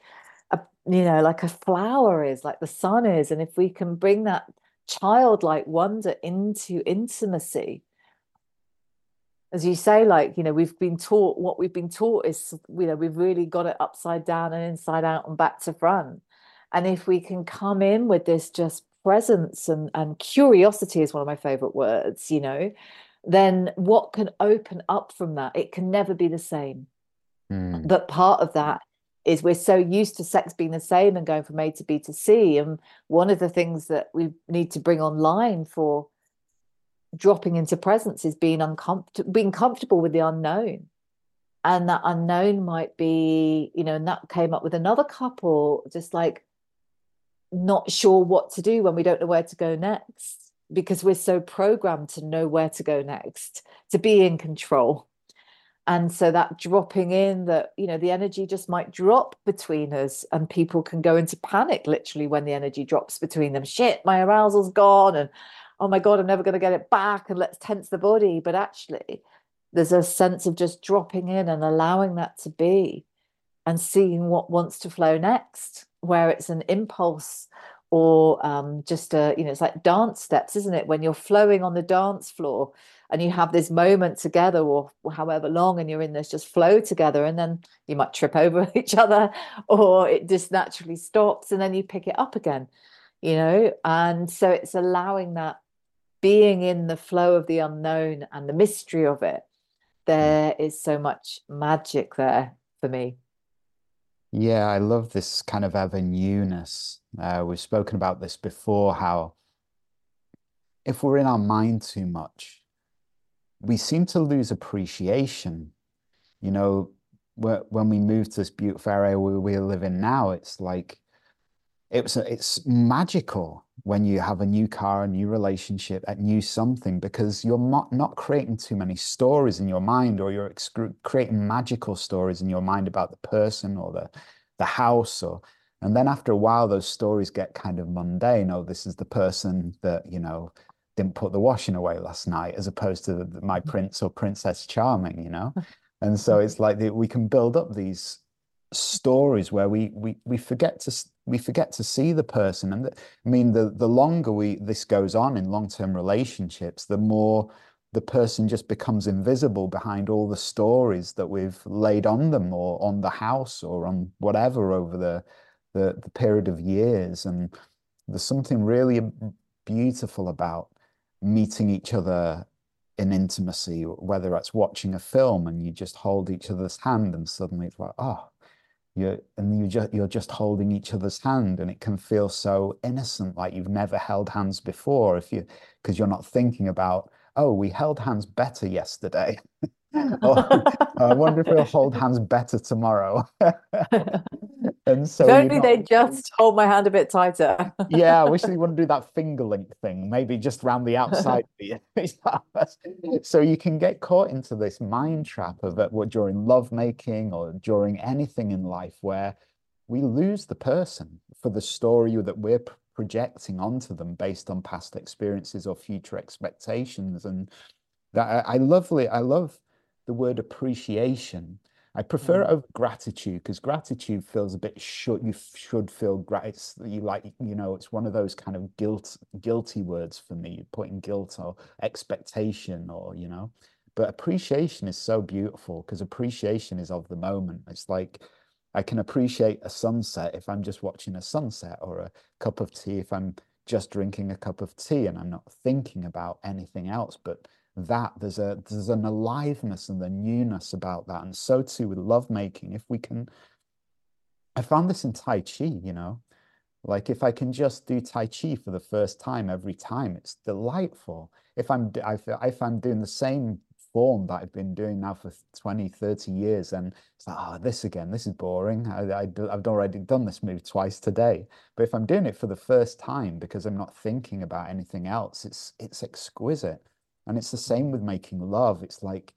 a you know like a flower is like the sun is and if we can bring that childlike wonder into intimacy as you say like you know we've been taught what we've been taught is you know we've really got it upside down and inside out and back to front and if we can come in with this just presence and, and curiosity is one of my favorite words, you know, then what can open up from that? It can never be the same. Mm. But part of that is we're so used to sex being the same and going from A to B to C. And one of the things that we need to bring online for dropping into presence is being uncomfortable, being comfortable with the unknown. and that unknown might be, you know, and that came up with another couple, just like not sure what to do when we don't know where to go next because we're so programmed to know where to go next, to be in control. And so that dropping in that, you know, the energy just might drop between us and people can go into panic literally when the energy drops between them. Shit, my arousal's gone and oh my God, I'm never going to get it back and let's tense the body. But actually, there's a sense of just dropping in and allowing that to be and seeing what wants to flow next where it's an impulse or um, just a you know it's like dance steps isn't it when you're flowing on the dance floor and you have this moment together or however long and you're in this just flow together and then you might trip over each other or it just naturally stops and then you pick it up again you know? And so it's allowing that being in the flow of the unknown and the mystery of it. There is so much magic there for me. Yeah, I love this kind of ever newness. Uh, we've spoken about this before, how if we're in our mind too much, we seem to lose appreciation. You know, when we move to this beautiful area where we live in now, it's like it's it's magical when you have a new car, a new relationship, a new something, because you're not, not creating too many stories in your mind, or you're creating magical stories in your mind about the person or the the house, or and then after a while, those stories get kind of mundane. Oh, this is the person that you know didn't put the washing away last night, as opposed to the, my mm-hmm. prince or princess charming, you know. And so it's like the, we can build up these stories where we we we forget to we forget to see the person and the, i mean the the longer we this goes on in long-term relationships the more the person just becomes invisible behind all the stories that we've laid on them or on the house or on whatever over the the, the period of years and there's something really beautiful about meeting each other in intimacy whether it's watching a film and you just hold each other's hand and suddenly it's like oh you're and you just you're just holding each other's hand and it can feel so innocent like you've never held hands before if you because you're not thinking about oh we held hands better yesterday oh, I wonder if we'll hold hands better tomorrow. and so if only not... they just hold my hand a bit tighter. yeah, I wish they wouldn't do that finger link thing, maybe just around the outside. so you can get caught into this mind trap of it what during lovemaking or during anything in life where we lose the person for the story that we're projecting onto them based on past experiences or future expectations and that I, I lovely I love the word appreciation. I prefer it mm. over gratitude because gratitude feels a bit should you should feel grat you like you know it's one of those kind of guilt guilty words for me putting guilt or expectation or you know but appreciation is so beautiful because appreciation is of the moment it's like I can appreciate a sunset if I'm just watching a sunset or a cup of tea if I'm just drinking a cup of tea and I'm not thinking about anything else but that there's a there's an aliveness and the newness about that. And so too with lovemaking if we can i found this in tai chi you know? Like if i can just do tai chi for the first time every time it's delightful. If i'm if i'm doing the same form that i've been doing now for 20 30 years and it's like oh this again this is boring. I, I, i've already done this move twice today. But if i'm doing it for the first time because i'm not thinking about anything else it's it's exquisite and it's the same with making love. It's like,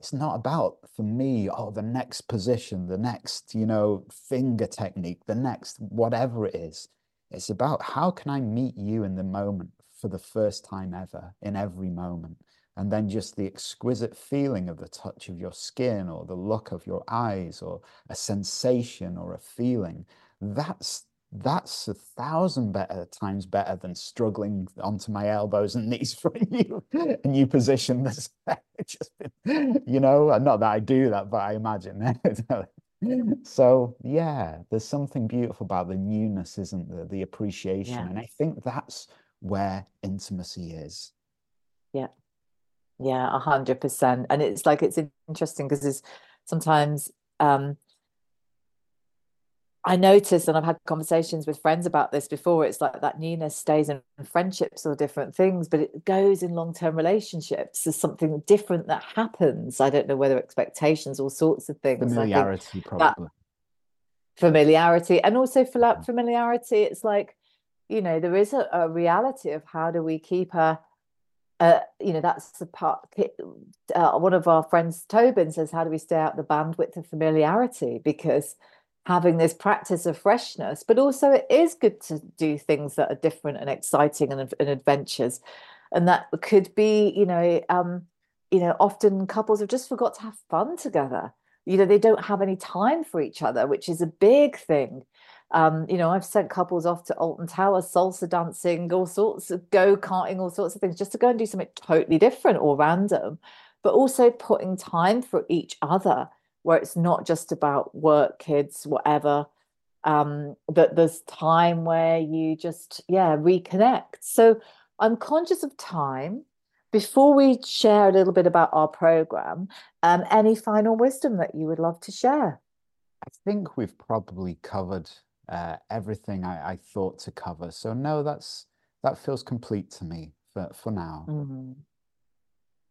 it's not about, for me, oh, the next position, the next, you know, finger technique, the next whatever it is. It's about how can I meet you in the moment for the first time ever, in every moment. And then just the exquisite feeling of the touch of your skin or the look of your eyes or a sensation or a feeling. That's that's a thousand better times better than struggling onto my elbows and knees for a new a new position that's just been, you know not that i do that but i imagine. So yeah there's something beautiful about the newness isn't there? The appreciation yeah. and i think that's where intimacy is. Yeah. Yeah a hundred percent and it's like it's interesting because there's sometimes um I noticed, and I've had conversations with friends about this before, it's like that newness stays in friendships or different things, but it goes in long term relationships. There's something different that happens. I don't know whether expectations, all sorts of things. Familiarity, probably. Familiarity. And also for that familiarity, it's like, you know, there is a, a reality of how do we keep a, uh, you know, that's the part. Uh, one of our friends, Tobin, says, "How do we stay out the bandwidth of familiarity?" Because having this practice of freshness, but also it is good to do things that are different and exciting and, and adventures. And that could be, you know, um, you know, often couples have just forgot to have fun together. You know, they don't have any time for each other, which is a big thing. Um, you know, I've sent couples off to Alton Towers, salsa dancing, all sorts of go karting, all sorts of things, just to go and do something totally different or random, but also putting time for each other where it's not just about work, kids, whatever. Um, that there's time where you just, yeah, reconnect. So I'm conscious of time. Before we share a little bit about our program, um, any final wisdom that you would love to share? I think we've probably covered uh, everything I, I, thought to cover. So no, that's that feels complete to me for for now. Mm.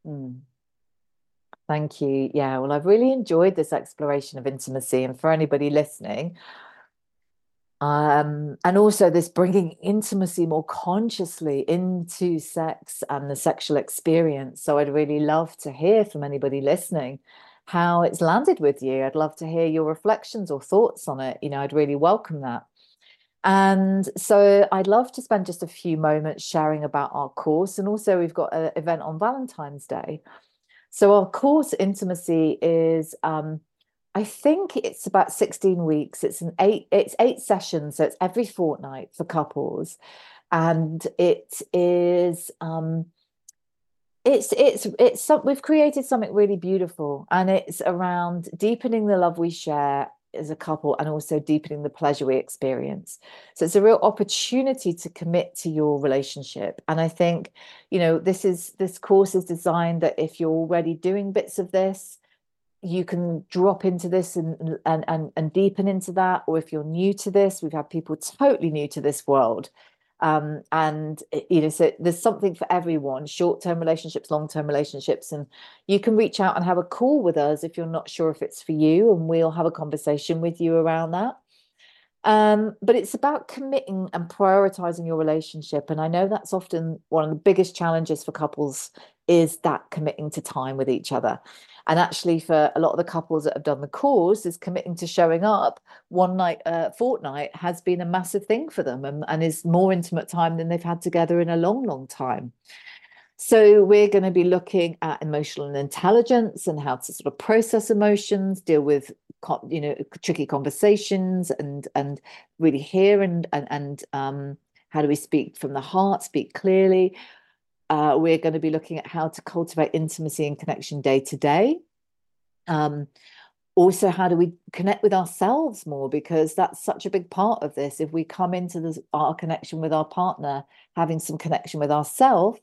Mm. Thank you. Yeah, well, I've really enjoyed this exploration of intimacy. And for anybody listening, um, and also this bringing intimacy more consciously into sex and the sexual experience. So I'd really love to hear from anybody listening how it's landed with you. I'd love to hear your reflections or thoughts on it. You know, I'd really welcome that. And so I'd love to spend just a few moments sharing about our course. And also, we've got an event on Valentine's Day. So our course intimacy is um, I think it's about 16 weeks. It's an eight, it's eight sessions, so it's every fortnight for couples. And it is um it's it's it's some, we've created something really beautiful and it's around deepening the love we share as a couple and also deepening the pleasure we experience. So it's a real opportunity to commit to your relationship. And I think, you know, this is this course is designed that if you're already doing bits of this, you can drop into this and and and, and deepen into that. Or if you're new to this, we've had people totally new to this world um, and eh, you know so there's something for everyone short-term relationships long-term relationships and you can reach out and have a call with us if you're not sure if it's for you and we'll have a conversation with you around that um, but it's about committing and prioritizing your relationship and i know that's often one of the biggest challenges for couples is that committing to time with each other and actually, for a lot of the couples that have done the course, is committing to showing up one night, uh, fortnight has been a massive thing for them and, and is more intimate time than they've had together in a long, long time. So we're going to be looking at emotional intelligence and how to sort of process emotions, deal with you know tricky conversations, and and really hear and and and um, how do we speak from the heart, speak clearly, uh, we're going to be looking at how to cultivate intimacy and connection day to day. Um, also, how do we connect with ourselves more? Because that's such a big part of this. If we come into this, our connection with our partner, having some connection with ourselves,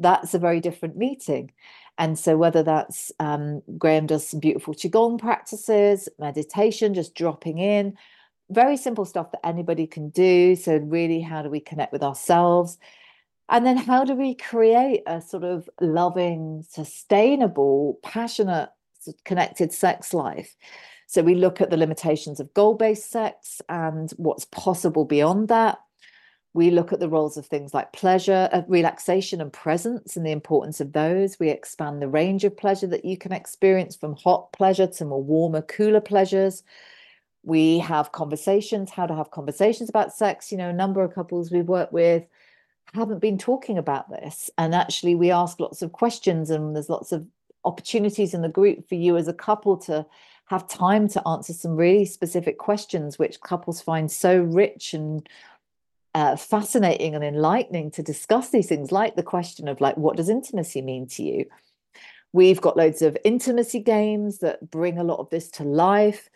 that's a very different meeting. And so, whether that's um, Graeme does some beautiful Qigong practices, meditation, just dropping in, very simple stuff that anybody can do. So, really, how do we connect with ourselves? And then how do we create a sort of loving, sustainable, passionate, connected sex life? So we look at the limitations of goal based sex and what's possible beyond that. We look at the roles of things like pleasure, uh, relaxation, and presence, and the importance of those. We expand the range of pleasure that you can experience from hot pleasure to more warmer, cooler pleasures. We have conversations, how to have conversations about sex. You know, a number of couples we've worked with haven't been talking about this. And actually, we ask lots of questions, and there's lots of opportunities in the group for you as a couple to have time to answer some really specific questions, which couples find so rich and uh, fascinating and enlightening to discuss these things, like the question of like, what does intimacy mean to you? We've got loads of intimacy games that bring a lot of this to life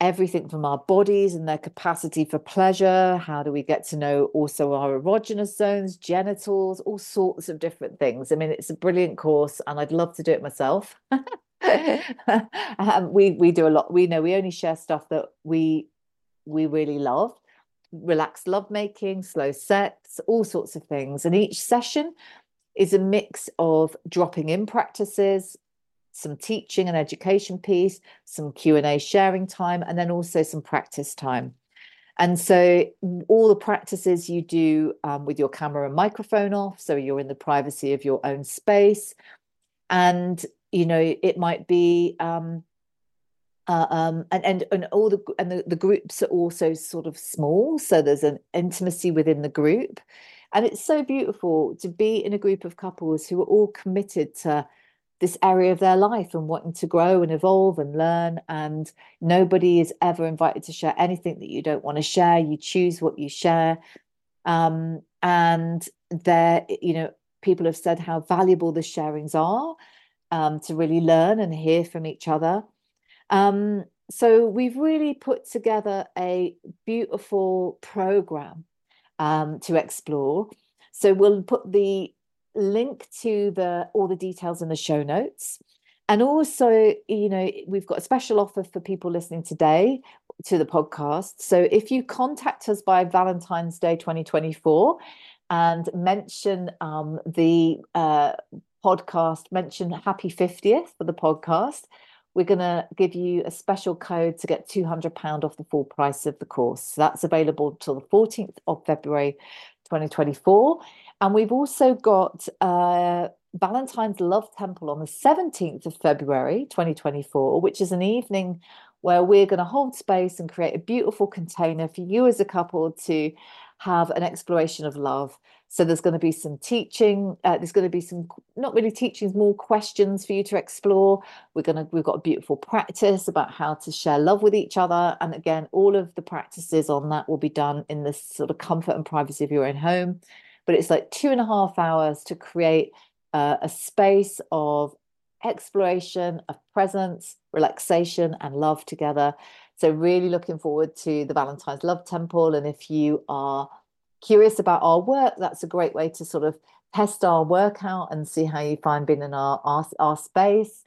everything from our bodies and their capacity for pleasure. How do we get to know also our erogenous zones, genitals, all sorts of different things? I mean, it's a brilliant course, and I'd love to do it myself. um, we we do a lot. We know we only share stuff that we we really love relaxed lovemaking, slow sex, all sorts of things. And each session is a mix of dropping in practices, some teaching and education piece, some Q&A sharing time, and then also some practice time. And so all the practices you do um, with your camera and microphone off, so you're in the privacy of your own space. And, you know, it might be um, uh, um, and and and all the and the, the groups are also sort of small, so there's an intimacy within the group, and it's so beautiful to be in a group of couples who are all committed to this area of their life and wanting to grow and evolve and learn. And nobody is ever invited to share anything that you don't want to share. You choose what you share, um, and there, you know, people have said how valuable the sharings are um, to really learn and hear from each other. Um, so we've really put together a beautiful program um, to explore. So we'll put the link to the all the details in the show notes. And also, you know, we've got a special offer for people listening today to the podcast. So if you contact us by Valentine's Day 2024 and mention um, the uh, podcast, mention happy 50th for the podcast, we're going to give you a special code to get £200 off the full price of the course. So that's available till the 14th of February 2024. And we've also got uh, Valentine's Love Temple on the 17th of February 2024, which is an evening where we're going to hold space and create a beautiful container for you as a couple to have an exploration of love so there's going to be some teaching. Uh, there's going to be some not really teachings, more questions for you to explore. We're going to we've got a beautiful practice about how to share love with each other, and again, all of the practices on that will be done in the sort of comfort and privacy of your own home. But it's like two and a half hours to create uh, a space of exploration, of presence, relaxation, and love together. So really looking forward to the Valentine's Love Temple, and if you are curious about our work, that's a great way to sort of test our work out and see how you find being in our, our, our space.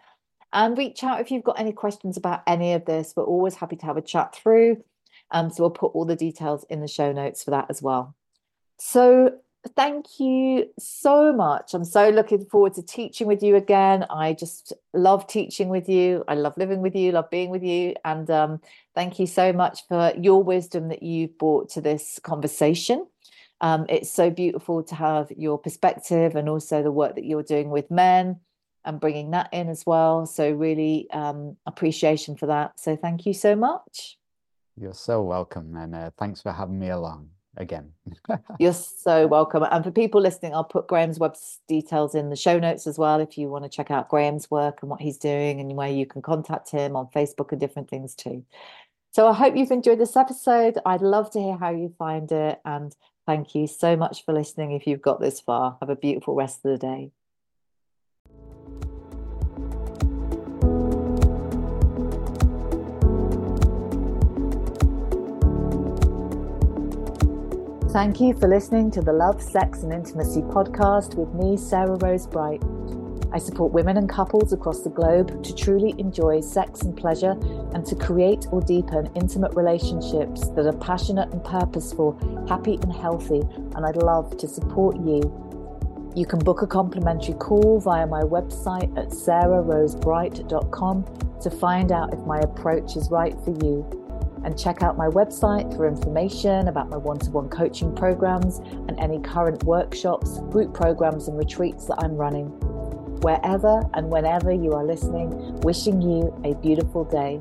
And reach out if you've got any questions about any of this. We're always happy to have a chat through. Um, so we'll put all the details in the show notes for that as well. So thank you so much. I'm so looking forward to teaching with you again. I just love teaching with you. I love living with you, love being with you. And um, thank you so much for your wisdom that you've brought to this conversation. Um, it's so beautiful to have your perspective and also the work that you're doing with men and bringing that in as well. So, really um, appreciation for that. So, thank you so much. You're so welcome. And uh, thanks for having me along again. You're so welcome. And for people listening, I'll put Graeme's web details in the show notes as well if you want to check out Graeme's work and what he's doing and where you can contact him on Facebook and different things too. So I hope you've enjoyed this episode. I'd love to hear how you find it. And Thank you so much for listening. If you've got this far, have a beautiful rest of the day. Thank you for listening to the Love, Sex and Intimacy podcast with me, Sarah Rose Bright. I support women and couples across the globe to truly enjoy sex and pleasure and to create or deepen intimate relationships that are passionate and purposeful, happy and healthy. And I'd love to support you. You can book a complimentary call via my website at sarahrosebright.com to find out if my approach is right for you. And check out my website for information about my one to one coaching programs and any current workshops, group programs, and retreats that I'm running wherever and whenever you are listening, wishing you a beautiful day.